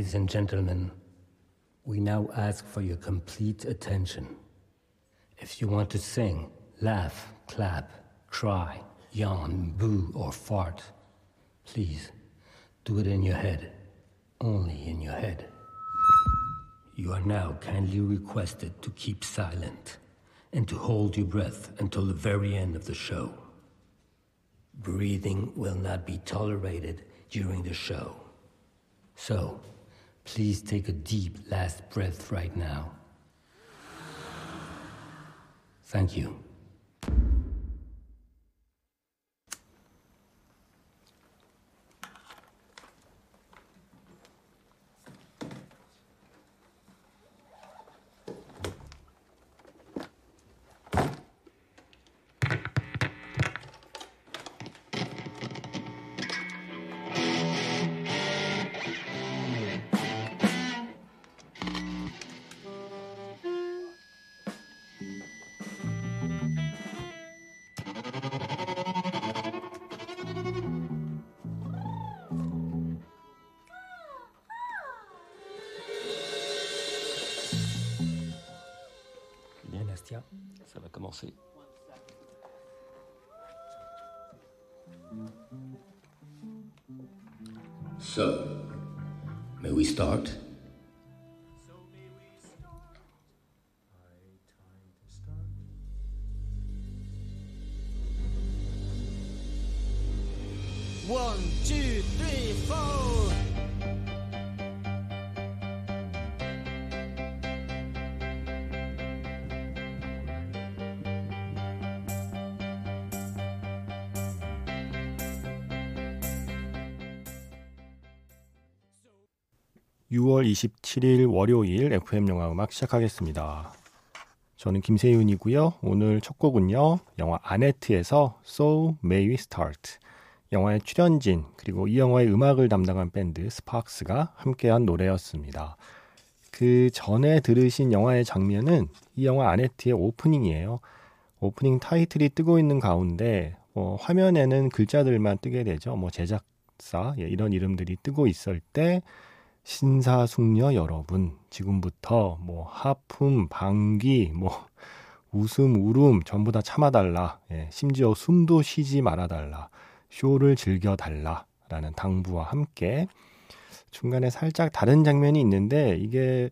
Ladies and gentlemen, we now ask for your complete attention. If you want to sing, laugh, clap, cry, yawn, boo, or fart, please do it in your head, only in your head. You are now kindly requested to keep silent and to hold your breath until the very end of the show. Breathing will not be tolerated during the show. So, please take a deep last breath right now. Thank you. Ça va commencer. So, may we start? 6월 27일 월요일 FM 영화 음악 시작하겠습니다. 저는 김세윤이고요. 오늘 첫 곡은요. 영화 아네트에서 So May We Start 영화의 출연진 그리고 이 영화의 음악을 담당한 밴드 스파크스가 함께한 노래였습니다. 그 전에 들으신 영화의 장면은 이 영화 아네트의 오프닝이에요. 오프닝 타이틀이 뜨고 있는 가운데 뭐 화면에는 글자들만 뜨게 되죠. 뭐 제작사 예, 이런 이름들이 뜨고 있을 때 신사숙녀 여러분, 지금부터 뭐 하품, 방귀, 뭐 웃음, 울음 전부 다 참아달라. 예, 심지어 숨도 쉬지 말아달라. 쇼를 즐겨달라. 라는 당부와 함께 중간에 살짝 다른 장면이 있는데 이게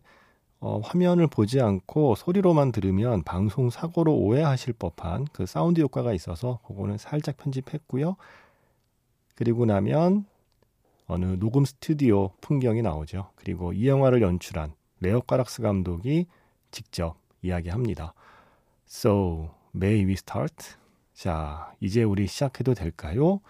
어, 화면을 보지 않고 소리로만 들으면 방송 사고로 오해하실 법한 그 사운드 효과가 있어서 그거는 살짝 편집했고요. 그리고 나면 어느 녹음 스튜디오 풍경이 나오죠. 그리고 이 영화를 연출한 레오 까락스 감독이 직접 이야기합니다. So, may we start? 자, 이제 우리 시작해도 될까요?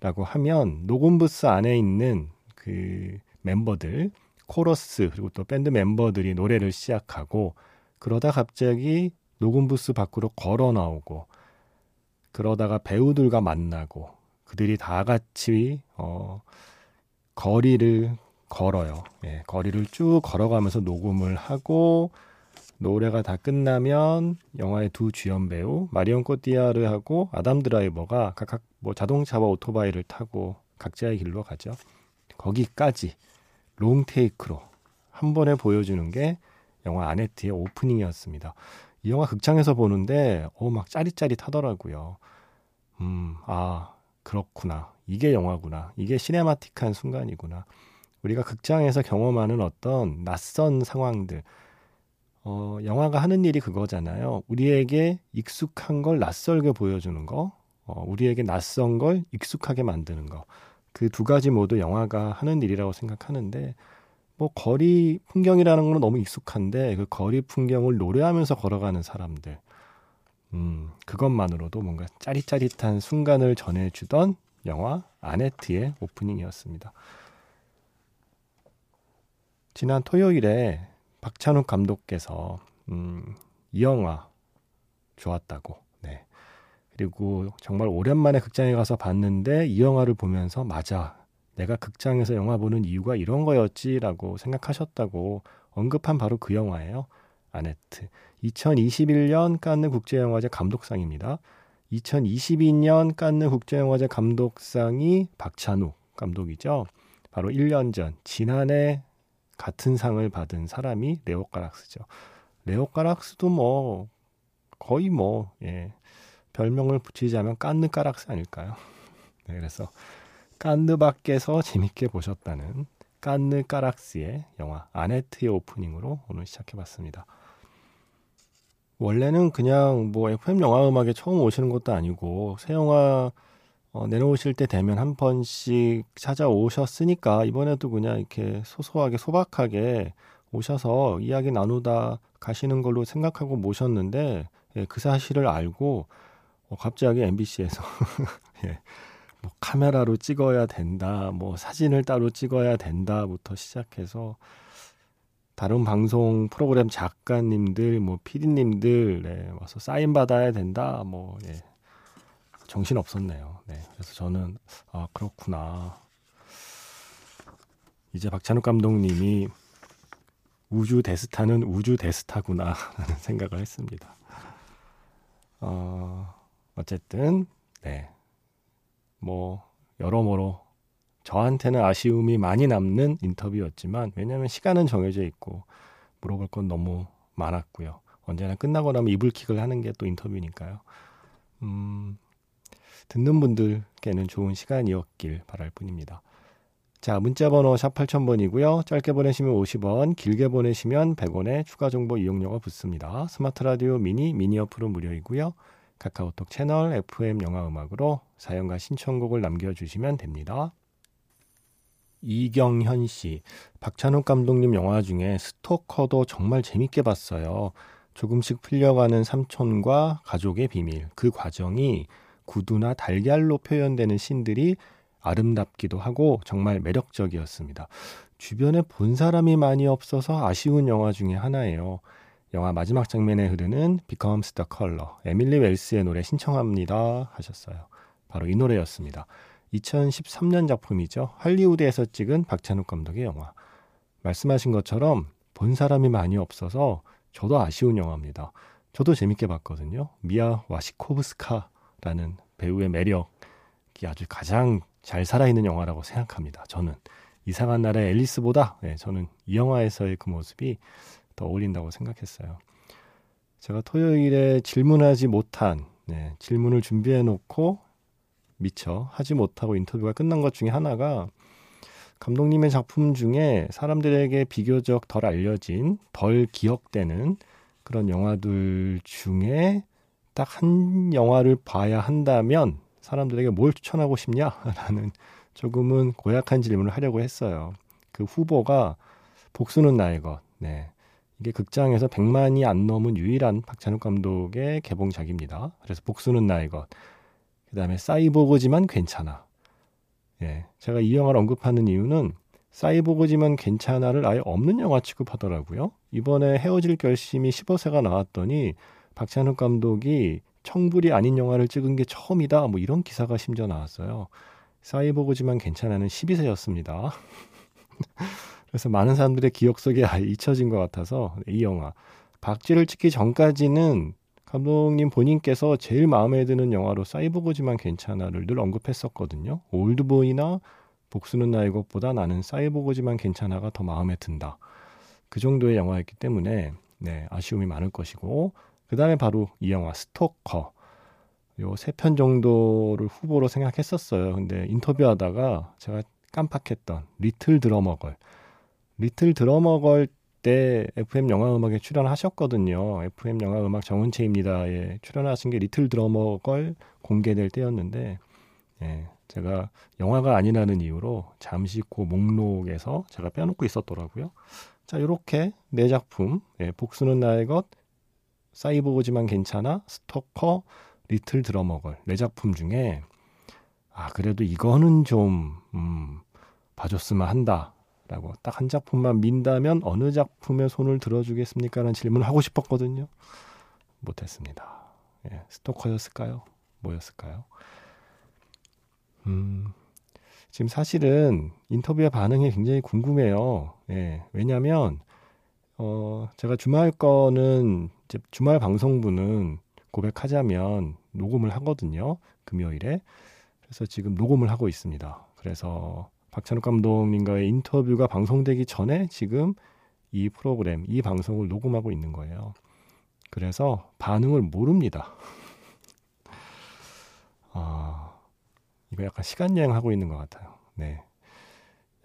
라고 하면 녹음 부스 안에 있는 그 멤버들, 코러스, 그리고 또 밴드 멤버들이 노래를 시작하고 그러다 갑자기 녹음 부스 밖으로 걸어 나오고 그러다가 배우들과 만나고 그들이 다 같이 어 거리를 걸어요. 예, 거리를 쭉 걸어가면서 녹음을 하고 노래가 다 끝나면 영화의 두 주연 배우 마리온 코티아르하고 아담 드라이버가 각각 뭐 자동차와 오토바이를 타고 각자의 길로 가죠. 거기까지 롱 테이크로 한 번에 보여주는 게 영화 아네트의 오프닝이었습니다. 이 영화 극장에서 보는데 어 막 짜릿짜릿하더라고요. 음, 아 그렇구나. 이게 영화구나. 이게 시네마틱한 순간이구나. 우리가 극장에서 경험하는 어떤 낯선 상황들. 어, 영화가 하는 일이 그거잖아요. 우리에게 익숙한 걸 낯설게 보여주는 거, 어, 우리에게 낯선 걸 익숙하게 만드는 거. 그 두 가지 모두 영화가 하는 일이라고 생각하는데, 뭐, 거리 풍경이라는 건 너무 익숙한데, 그 거리 풍경을 노래하면서 걸어가는 사람들. 음, 그것만으로도 뭔가 짜릿짜릿한 순간을 전해주던 영화 아네트의 오프닝이었습니다. 지난 토요일에 박찬욱 감독께서 음, 이 영화 좋았다고. 네. 그리고 정말 오랜만에 극장에 가서 봤는데 이 영화를 보면서 맞아. 내가 극장에서 영화 보는 이유가 이런 거였지라고 생각하셨다고 언급한 바로 그 영화예요. 아네트. 2021년 칸느 국제영화제 감독상입니다. 2022년 칸느 국제영화제 감독상이 박찬욱 감독이죠. 바로 1년 전 지난해 같은 상을 받은 사람이 레오 까락스죠. 레오 까락스도 뭐 거의 뭐 예, 별명을 붙이자면 깐느 까락스 아닐까요? 네, 그래서 깐느 밖에서 재밌게 보셨다는 깐느 까락스의 영화 아네트의 오프닝으로 오늘 시작해봤습니다. 원래는 그냥 뭐 FM 영화 음악에 처음 오시는 것도 아니고 새 영화 어, 내놓으실 때 되면 한 번씩 찾아오셨으니까 이번에도 그냥 이렇게 소소하게 소박하게 오셔서 이야기 나누다 가시는 걸로 생각하고 모셨는데 예, 그 사실을 알고 어, 갑자기 MBC에서 예, 뭐 카메라로 찍어야 된다, 뭐 사진을 따로 찍어야 된다부터 시작해서 다른 방송 프로그램 작가님들, 뭐 PD님들 네, 와서 사인 받아야 된다, 뭐 예, 정신 없었네요. 네, 그래서 저는 아 그렇구나. 이제 박찬욱 감독님이 우주 데스타는 우주 데스타구나 라는 생각을 했습니다. 어, 어쨌든 네, 뭐 여러모로 저한테는 아쉬움이 많이 남는 인터뷰였지만 왜냐하면 시간은 정해져 있고 물어볼 건 너무 많았고요. 언제나 끝나고 나면 이불킥을 하는 게 또 인터뷰니까요. 음, 듣는 분들께는 좋은 시간이었길 바랄 뿐입니다. 자, 문자 번호 샵 8000번이고요. 짧게 보내시면 50원, 길게 보내시면 100원의 추가 정보 이용료가 붙습니다. 스마트 라디오 미니, 미니 어플은 무료이고요. 카카오톡 채널 FM 영화 음악으로 사연과 신청곡을 남겨주시면 됩니다. 이경현 씨, 박찬욱 감독님 영화 중에 스토커도 정말 재밌게 봤어요. 조금씩 풀려가는 삼촌과 가족의 비밀. 그 과정이 구두나 달걀로 표현되는 신들이 아름답기도 하고 정말 매력적이었습니다. 주변에 본 사람이 많이 없어서 아쉬운 영화 중에 하나예요. 영화 마지막 장면에 흐르는 Becomes the Color, 에밀리 웰스의 노래 신청합니다 하셨어요. 바로 이 노래였습니다. 2013년 작품이죠. 할리우드에서 찍은 박찬욱 감독의 영화. 말씀하신 것처럼 본 사람이 많이 없어서 저도 아쉬운 영화입니다. 저도 재밌게 봤거든요. 미아 와시코브스카라는 배우의 매력이 아주 가장 잘 살아있는 영화라고 생각합니다. 저는 이상한 나라의 앨리스보다 네, 저는 이 영화에서의 그 모습이 더 어울린다고 생각했어요. 제가 토요일에 질문하지 못한 네, 질문을 준비해 놓고 미처 하지 못하고 인터뷰가 끝난 것 중에 하나가 감독님의 작품 중에 사람들에게 비교적 덜 알려진, 덜 기억되는 그런 영화들 중에 딱 한 영화를 봐야 한다면 사람들에게 뭘 추천하고 싶냐라는 조금은 고약한 질문을 하려고 했어요. 그 후보가 복수는 나의 것. 네. 이게 극장에서 100만이 안 넘은 유일한 박찬욱 감독의 개봉작입니다. 그래서 복수는 나의 것. 그 다음에 사이보그지만 괜찮아. 예. 제가 이 영화를 언급하는 이유는 사이보그지만 괜찮아를 아예 없는 영화 취급하더라고요. 이번에 헤어질 결심이 15세가 나왔더니 박찬욱 감독이 청불이 아닌 영화를 찍은 게 처음이다. 뭐 이런 기사가 심지어 나왔어요. 사이보그지만 괜찮아는 12세였습니다. 그래서 많은 사람들의 기억 속에 아예 잊혀진 것 같아서 이 영화 박쥐를 찍기 전까지는 감독님 본인께서 제일 마음에 드는 영화로 사이보그지만 괜찮아를 늘 언급했었거든요. 올드보이나 복수는 나의 것보다 나는 사이보그지만 괜찮아가 더 마음에 든다. 그 정도의 영화였기 때문에 네, 아쉬움이 많을 것이고 그 다음에 바로 이 영화 스토커 요 세 편 정도를 후보로 생각했었어요. 근데 인터뷰하다가 제가 깜빡했던 리틀 드러머걸 리틀 드러머걸 때 FM 영화 음악에 출연하셨거든요. FM 영화 음악 정은채입니다에 출연하신 게 리틀 드러머 걸 공개될 때였는데 예, 제가 영화가 아니라는 이유로 잠시 그 목록에서 제가 빼놓고 있었더라고요. 자, 이렇게 네 작품, 예, 복수는 나의 것, 사이보그지만 괜찮아, 스토커, 리틀 드러머걸 네 작품 중에 아 그래도 이거는 좀 음, 봐줬으면 한다. 라고 딱 한 작품만 민다면 어느 작품에 손을 들어주겠습니까? 라는 질문을 하고 싶었거든요. 못했습니다. 예, 스토커였을까요? 뭐였을까요? 음, 지금 사실은 인터뷰의 반응이 굉장히 궁금해요. 예, 왜냐면, 어, 제가 주말 거는, 이제 주말 방송부는 고백하자면 녹음을 하거든요. 금요일에. 그래서 지금 녹음을 하고 있습니다. 그래서 박찬욱 감독님과의 인터뷰가 방송되기 전에 지금 이 프로그램, 이 방송을 녹음하고 있는 거예요. 그래서 반응을 모릅니다. 아, 이거 약간 시간 여행하고 있는 것 같아요. 네.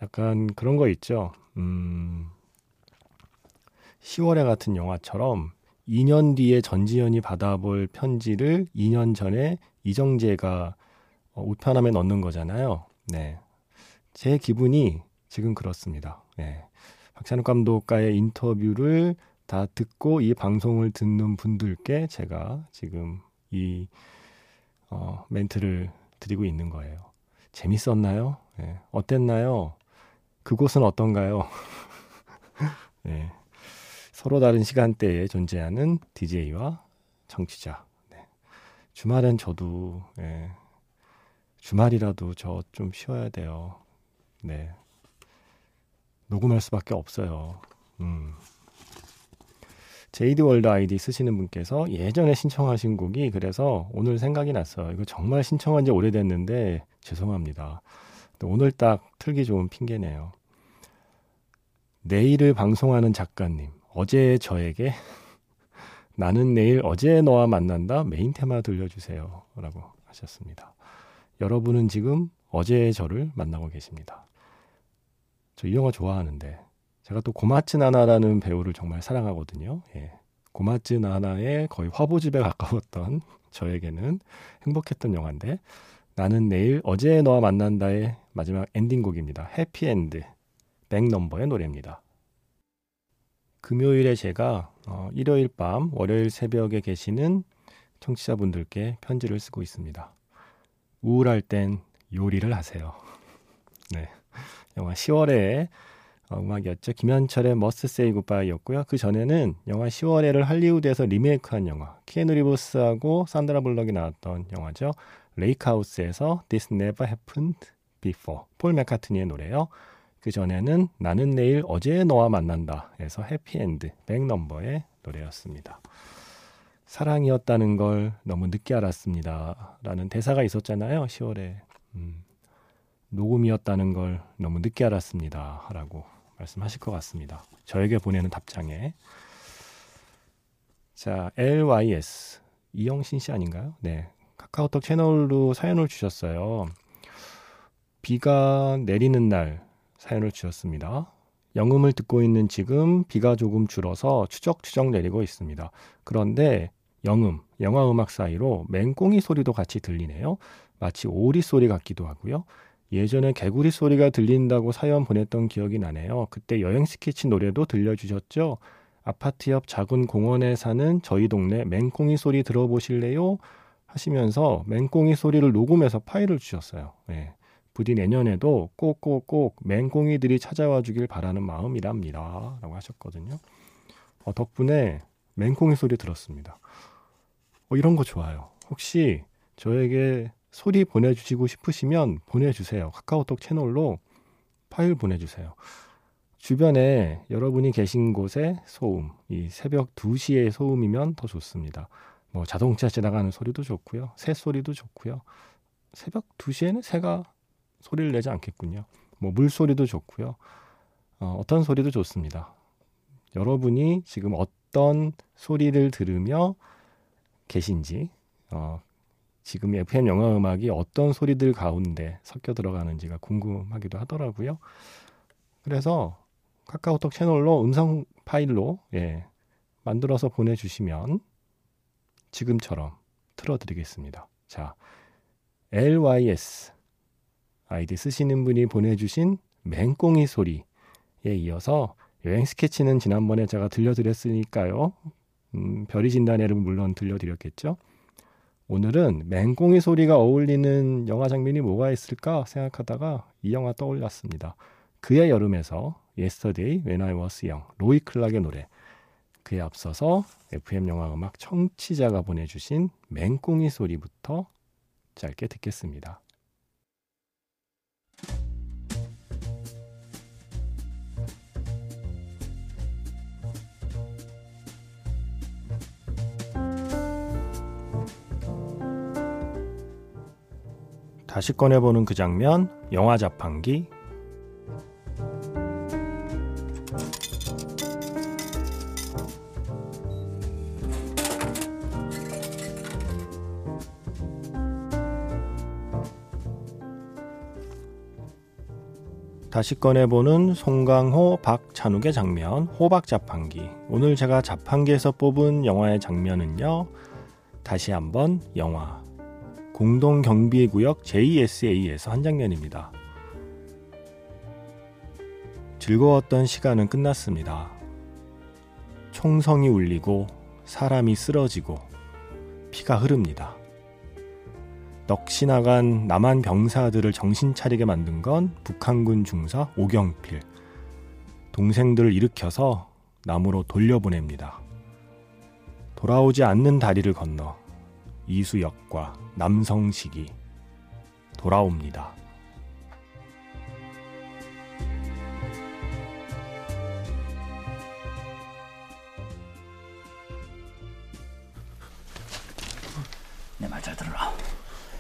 약간 그런 거 있죠. 음, 10월에 같은 영화처럼 2년 뒤에 전지현이 받아볼 편지를 2년 전에 이정재가 어, 우편함에 넣는 거잖아요. 네. 제 기분이 지금 그렇습니다. 네. 박찬욱 감독과의 인터뷰를 다 듣고 이 방송을 듣는 분들께 제가 지금 이 어, 멘트를 드리고 있는 거예요. 재밌었나요? 네. 어땠나요? 그곳은 어떤가요? 네. 서로 다른 시간대에 존재하는 DJ와 청취자. 네. 주말엔 저도 네. 주말이라도 저 좀 쉬어야 돼요. 네. 녹음할 수밖에 없어요. 음. Jade World 아이디 쓰시는 분께서 예전에 신청하신 곡이 그래서 오늘 생각이 났어요. 이거 정말 신청한 지 오래됐는데 죄송합니다. 오늘 딱 틀기 좋은 핑계네요. 내일을 방송하는 작가님, 어제 저에게 나는 내일 어제 너와 만난다 메인 테마 들려주세요. 라고 하셨습니다. 여러분은 지금 어제의 저를 만나고 계십니다. 저 이 영화 좋아하는데 제가 또 고마츠 나나라는 배우를 정말 사랑하거든요. 예. 고마츠 나나의 거의 화보집에 가까웠던 저에게는 행복했던 영화인데 나는 내일 어제 너와 만난다의 마지막 엔딩곡입니다. 해피엔드 백넘버의 노래입니다. 금요일에 제가 어, 일요일 밤 월요일 새벽에 계시는 청취자분들께 편지를 쓰고 있습니다. 우울할 땐 요리를 하세요. 네. 영화 10월에 어, 음악이었죠. 김현철의 Must Say Goodbye였고요. 그 전에는 영화 시월애를 할리우드에서 리메이크한 영화 키에누 리브스하고 산드라 블럭이 나왔던 영화죠. Lake House에서 This Never Happened Before 폴 맥카트니의 노래요. 그 전에는 나는 내일 어제 너와 만난다에서 Happy End back number의 노래였습니다. 사랑이었다는 걸 너무 늦게 알았습니다. 라는 대사가 있었잖아요. 10월에. 음, 녹음이었다는 걸 너무 늦게 알았습니다. 라고 말씀하실 것 같습니다. 저에게 보내는 답장에. 자, LYS. 이영신 씨 아닌가요? 네. 카카오톡 채널로 사연을 주셨어요. 비가 내리는 날 사연을 주셨습니다. 영음을 듣고 있는 지금 비가 조금 줄어서 추적추적 내리고 있습니다. 그런데 영음, 영화 음악 사이로 맹꽁이 소리도 같이 들리네요. 마치 오리 소리 같기도 하고요. 예전에 개구리 소리가 들린다고 사연 보냈던 기억이 나네요. 그때 여행 스케치 노래도 들려주셨죠? 아파트 옆 작은 공원에 사는 저희 동네 맹꽁이 소리 들어보실래요? 하시면서 맹꽁이 소리를 녹음해서 파일을 주셨어요. 네. 부디 내년에도 꼭꼭꼭 맹꽁이들이 찾아와 주길 바라는 마음이랍니다. 라고 하셨거든요. 어, 덕분에 맹꽁이 소리 들었습니다. 어, 이런 거 좋아요. 혹시 저에게 소리 보내주시고 싶으시면 보내주세요. 카카오톡 채널로 파일 보내주세요. 주변에 여러분이 계신 곳의 소음, 이 새벽 2시의 소음이면 더 좋습니다. 뭐 자동차 지나가는 소리도 좋고요. 새 소리도 좋고요. 새벽 2시에는 새가 소리를 내지 않겠군요. 뭐 물소리도 좋고요. 어, 어떤 소리도 좋습니다. 여러분이 지금 어떤 소리를 들으며 계신지, 어, 지금 FM 영화 음악이 어떤 소리들 가운데 섞여 들어가는지가 궁금하기도 하더라고요. 그래서 카카오톡 채널로 음성 파일로 예, 만들어서 보내주시면 지금처럼 틀어드리겠습니다. 자, LYS 아이디 쓰시는 분이 보내주신 맹꽁이 소리에 이어서 여행 스케치는 지난번에 제가 들려드렸으니까요. 음, 별이 진단에를 물론 들려드렸겠죠. 오늘은 맹꽁이 소리가 어울리는 영화 장면이 뭐가 있을까 생각하다가 이 영화 떠올랐습니다. 그의 여름에서 Yesterday When I Was Young 로이 클락의 노래 그에 앞서서 FM 영화 음악 청취자가 보내주신 맹꽁이 소리부터 짧게 듣겠습니다. 다시 꺼내보는 그 장면, 영화 자판기. 다시 꺼내보는 송강호, 박찬욱의 장면, 호박 자판기. 오늘 제가 자판기에서 뽑은 영화의 장면은요, 다시 한번 영화. 공동경비구역 JSA에서 한 장면입니다. 즐거웠던 시간은 끝났습니다. 총성이 울리고 사람이 쓰러지고 피가 흐릅니다. 넋이 나간 남한 병사들을 정신 차리게 만든 건 북한군 중사 오경필. 동생들을 일으켜서 남으로 돌려보냅니다. 돌아오지 않는 다리를 건너 이수역과 남성식이 돌아옵니다. 내 말 잘 들어라.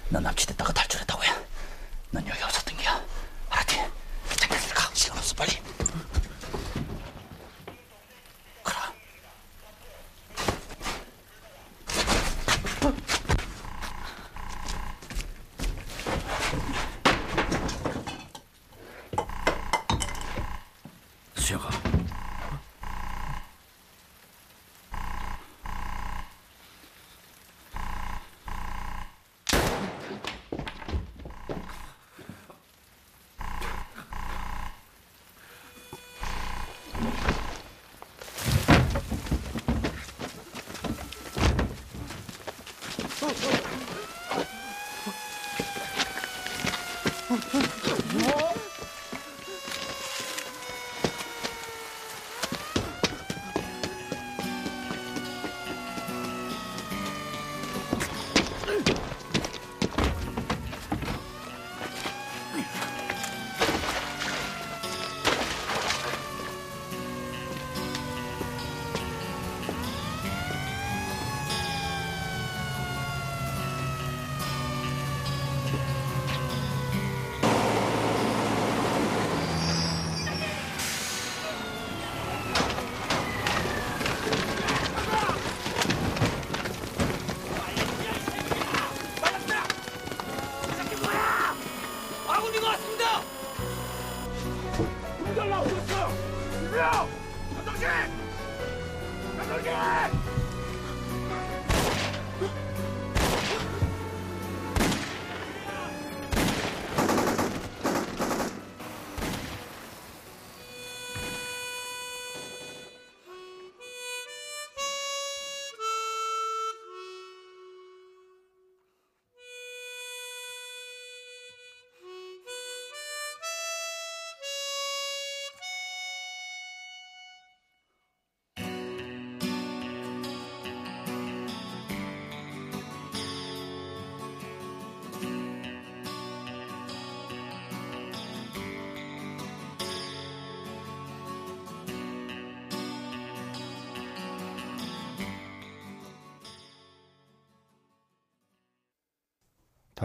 넌 납치됐다가 탈출했다고 해. 넌 여기 없었던 게야. 알았지? 잠깐 가. 시간 없어 빨리. 가라. 수혁아. 아군이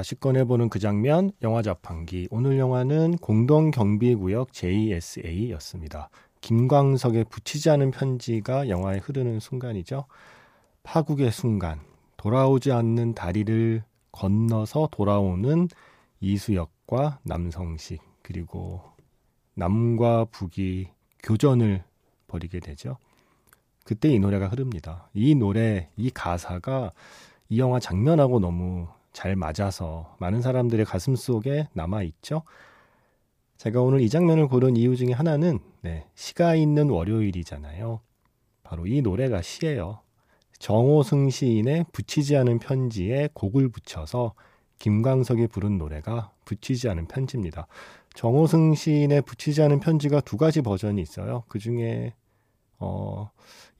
다시 꺼내보는 그 장면, 영화 자판기. 오늘 영화는 공동경비구역 JSA였습니다. 김광석의 붙이지 않은 편지가 영화에 흐르는 순간이죠. 파국의 순간, 돌아오지 않는 다리를 건너서 돌아오는 이수역과 남성식, 그리고 남과 북이 교전을 벌이게 되죠. 그때 이 노래가 흐릅니다. 이 노래, 이 가사가 이 영화 장면하고 너무 잘 맞아서 많은 사람들의 가슴 속에 남아 있죠. 제가 오늘 이 장면을 고른 이유 중에 하나는 네, 시가 있는 월요일이잖아요. 바로 이 노래가 시예요. 정호승 시인의 붙이지 않은 편지에 곡을 붙여서 김광석이 부른 노래가 붙이지 않은 편지입니다. 정호승 시인의 붙이지 않은 편지가 두 가지 버전이 있어요. 그 중에 어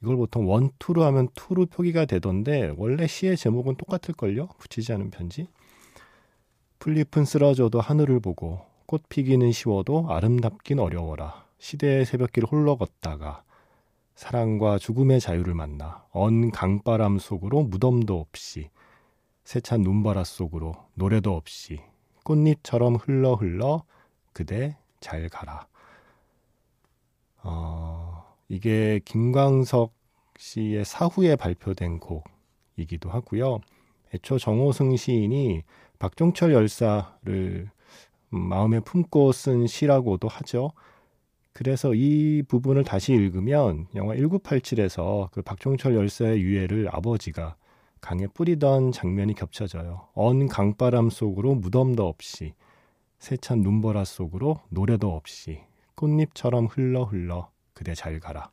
이걸 보통 원, 투로 하면 투로 표기가 되던데 원래 시의 제목은 똑같을걸요? 붙이지 않은 편지. 풀잎은 쓰러져도 하늘을 보고 꽃 피기는 쉬워도 아름답긴 어려워라. 시대의 새벽길 홀로 걷다가 사랑과 죽음의 자유를 만나 언 강바람 속으로 무덤도 없이 세찬 눈바라 속으로 노래도 없이 꽃잎처럼 흘러 흘러 그대 잘 가라. 어, 이게 김광석 씨의 사후에 발표된 곡이기도 하고요. 애초 정호승 시인이 박종철 열사를 마음에 품고 쓴 시라고도 하죠. 그래서 이 부분을 다시 읽으면 영화 1987에서 그 박종철 열사의 유해를 아버지가 강에 뿌리던 장면이 겹쳐져요. 언 강바람 속으로 무덤도 없이 세찬 눈보라 속으로 노래도 없이 꽃잎처럼 흘러 흘러 그대 잘 가라.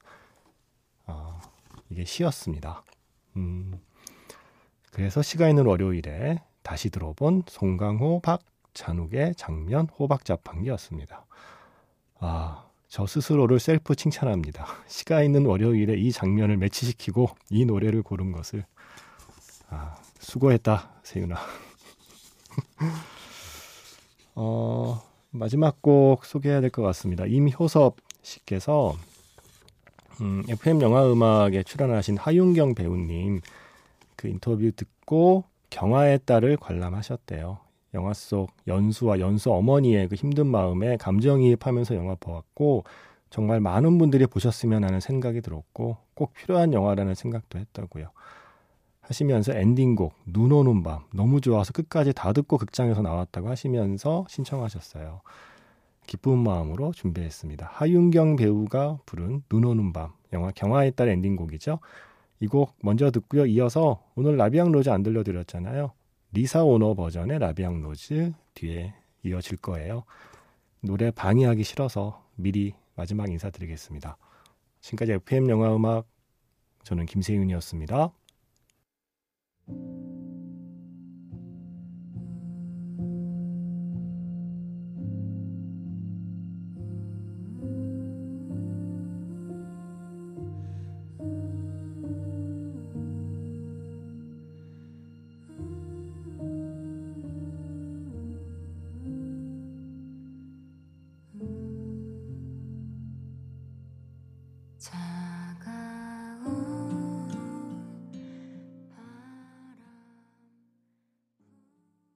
아, 이게 시였습니다. 음, 그래서 시가 있는 월요일에 다시 들어본 송강호 박찬욱의 장면 호박 자판기였습니다. 아, 저 스스로를 셀프 칭찬합니다. 시가 있는 월요일에 이 장면을 매치시키고 이 노래를 고른 것을 아, 수고했다, 세윤아. 어, 마지막 곡 소개해야 될 것 같습니다. 임효섭 씨께서 음, FM 영화 음악에 출연하신 하윤경 배우님 그 인터뷰 듣고 경아의 딸을 관람하셨대요. 영화 속 연수와 연수 어머니의 그 힘든 마음에 감정이입하면서 영화 보았고 정말 많은 분들이 보셨으면 하는 생각이 들었고 꼭 필요한 영화라는 생각도 했다고요. 하시면서 엔딩곡 눈 오는 밤 너무 좋아서 끝까지 다 듣고 극장에서 나왔다고 하시면서 신청하셨어요. 기쁜 마음으로 준비했습니다. 하윤경 배우가 부른 눈 오는 밤 영화 경아의 딸 엔딩곡이죠. 이 곡 먼저 듣고요. 이어서 오늘 La Vie en rose 안 들려드렸잖아요. 리사 오노 버전의 La Vie en rose 뒤에 이어질 거예요. 노래 방해하기 싫어서 미리 마지막 인사드리겠습니다. 지금까지 FM 영화 음악 저는 김세윤이었습니다.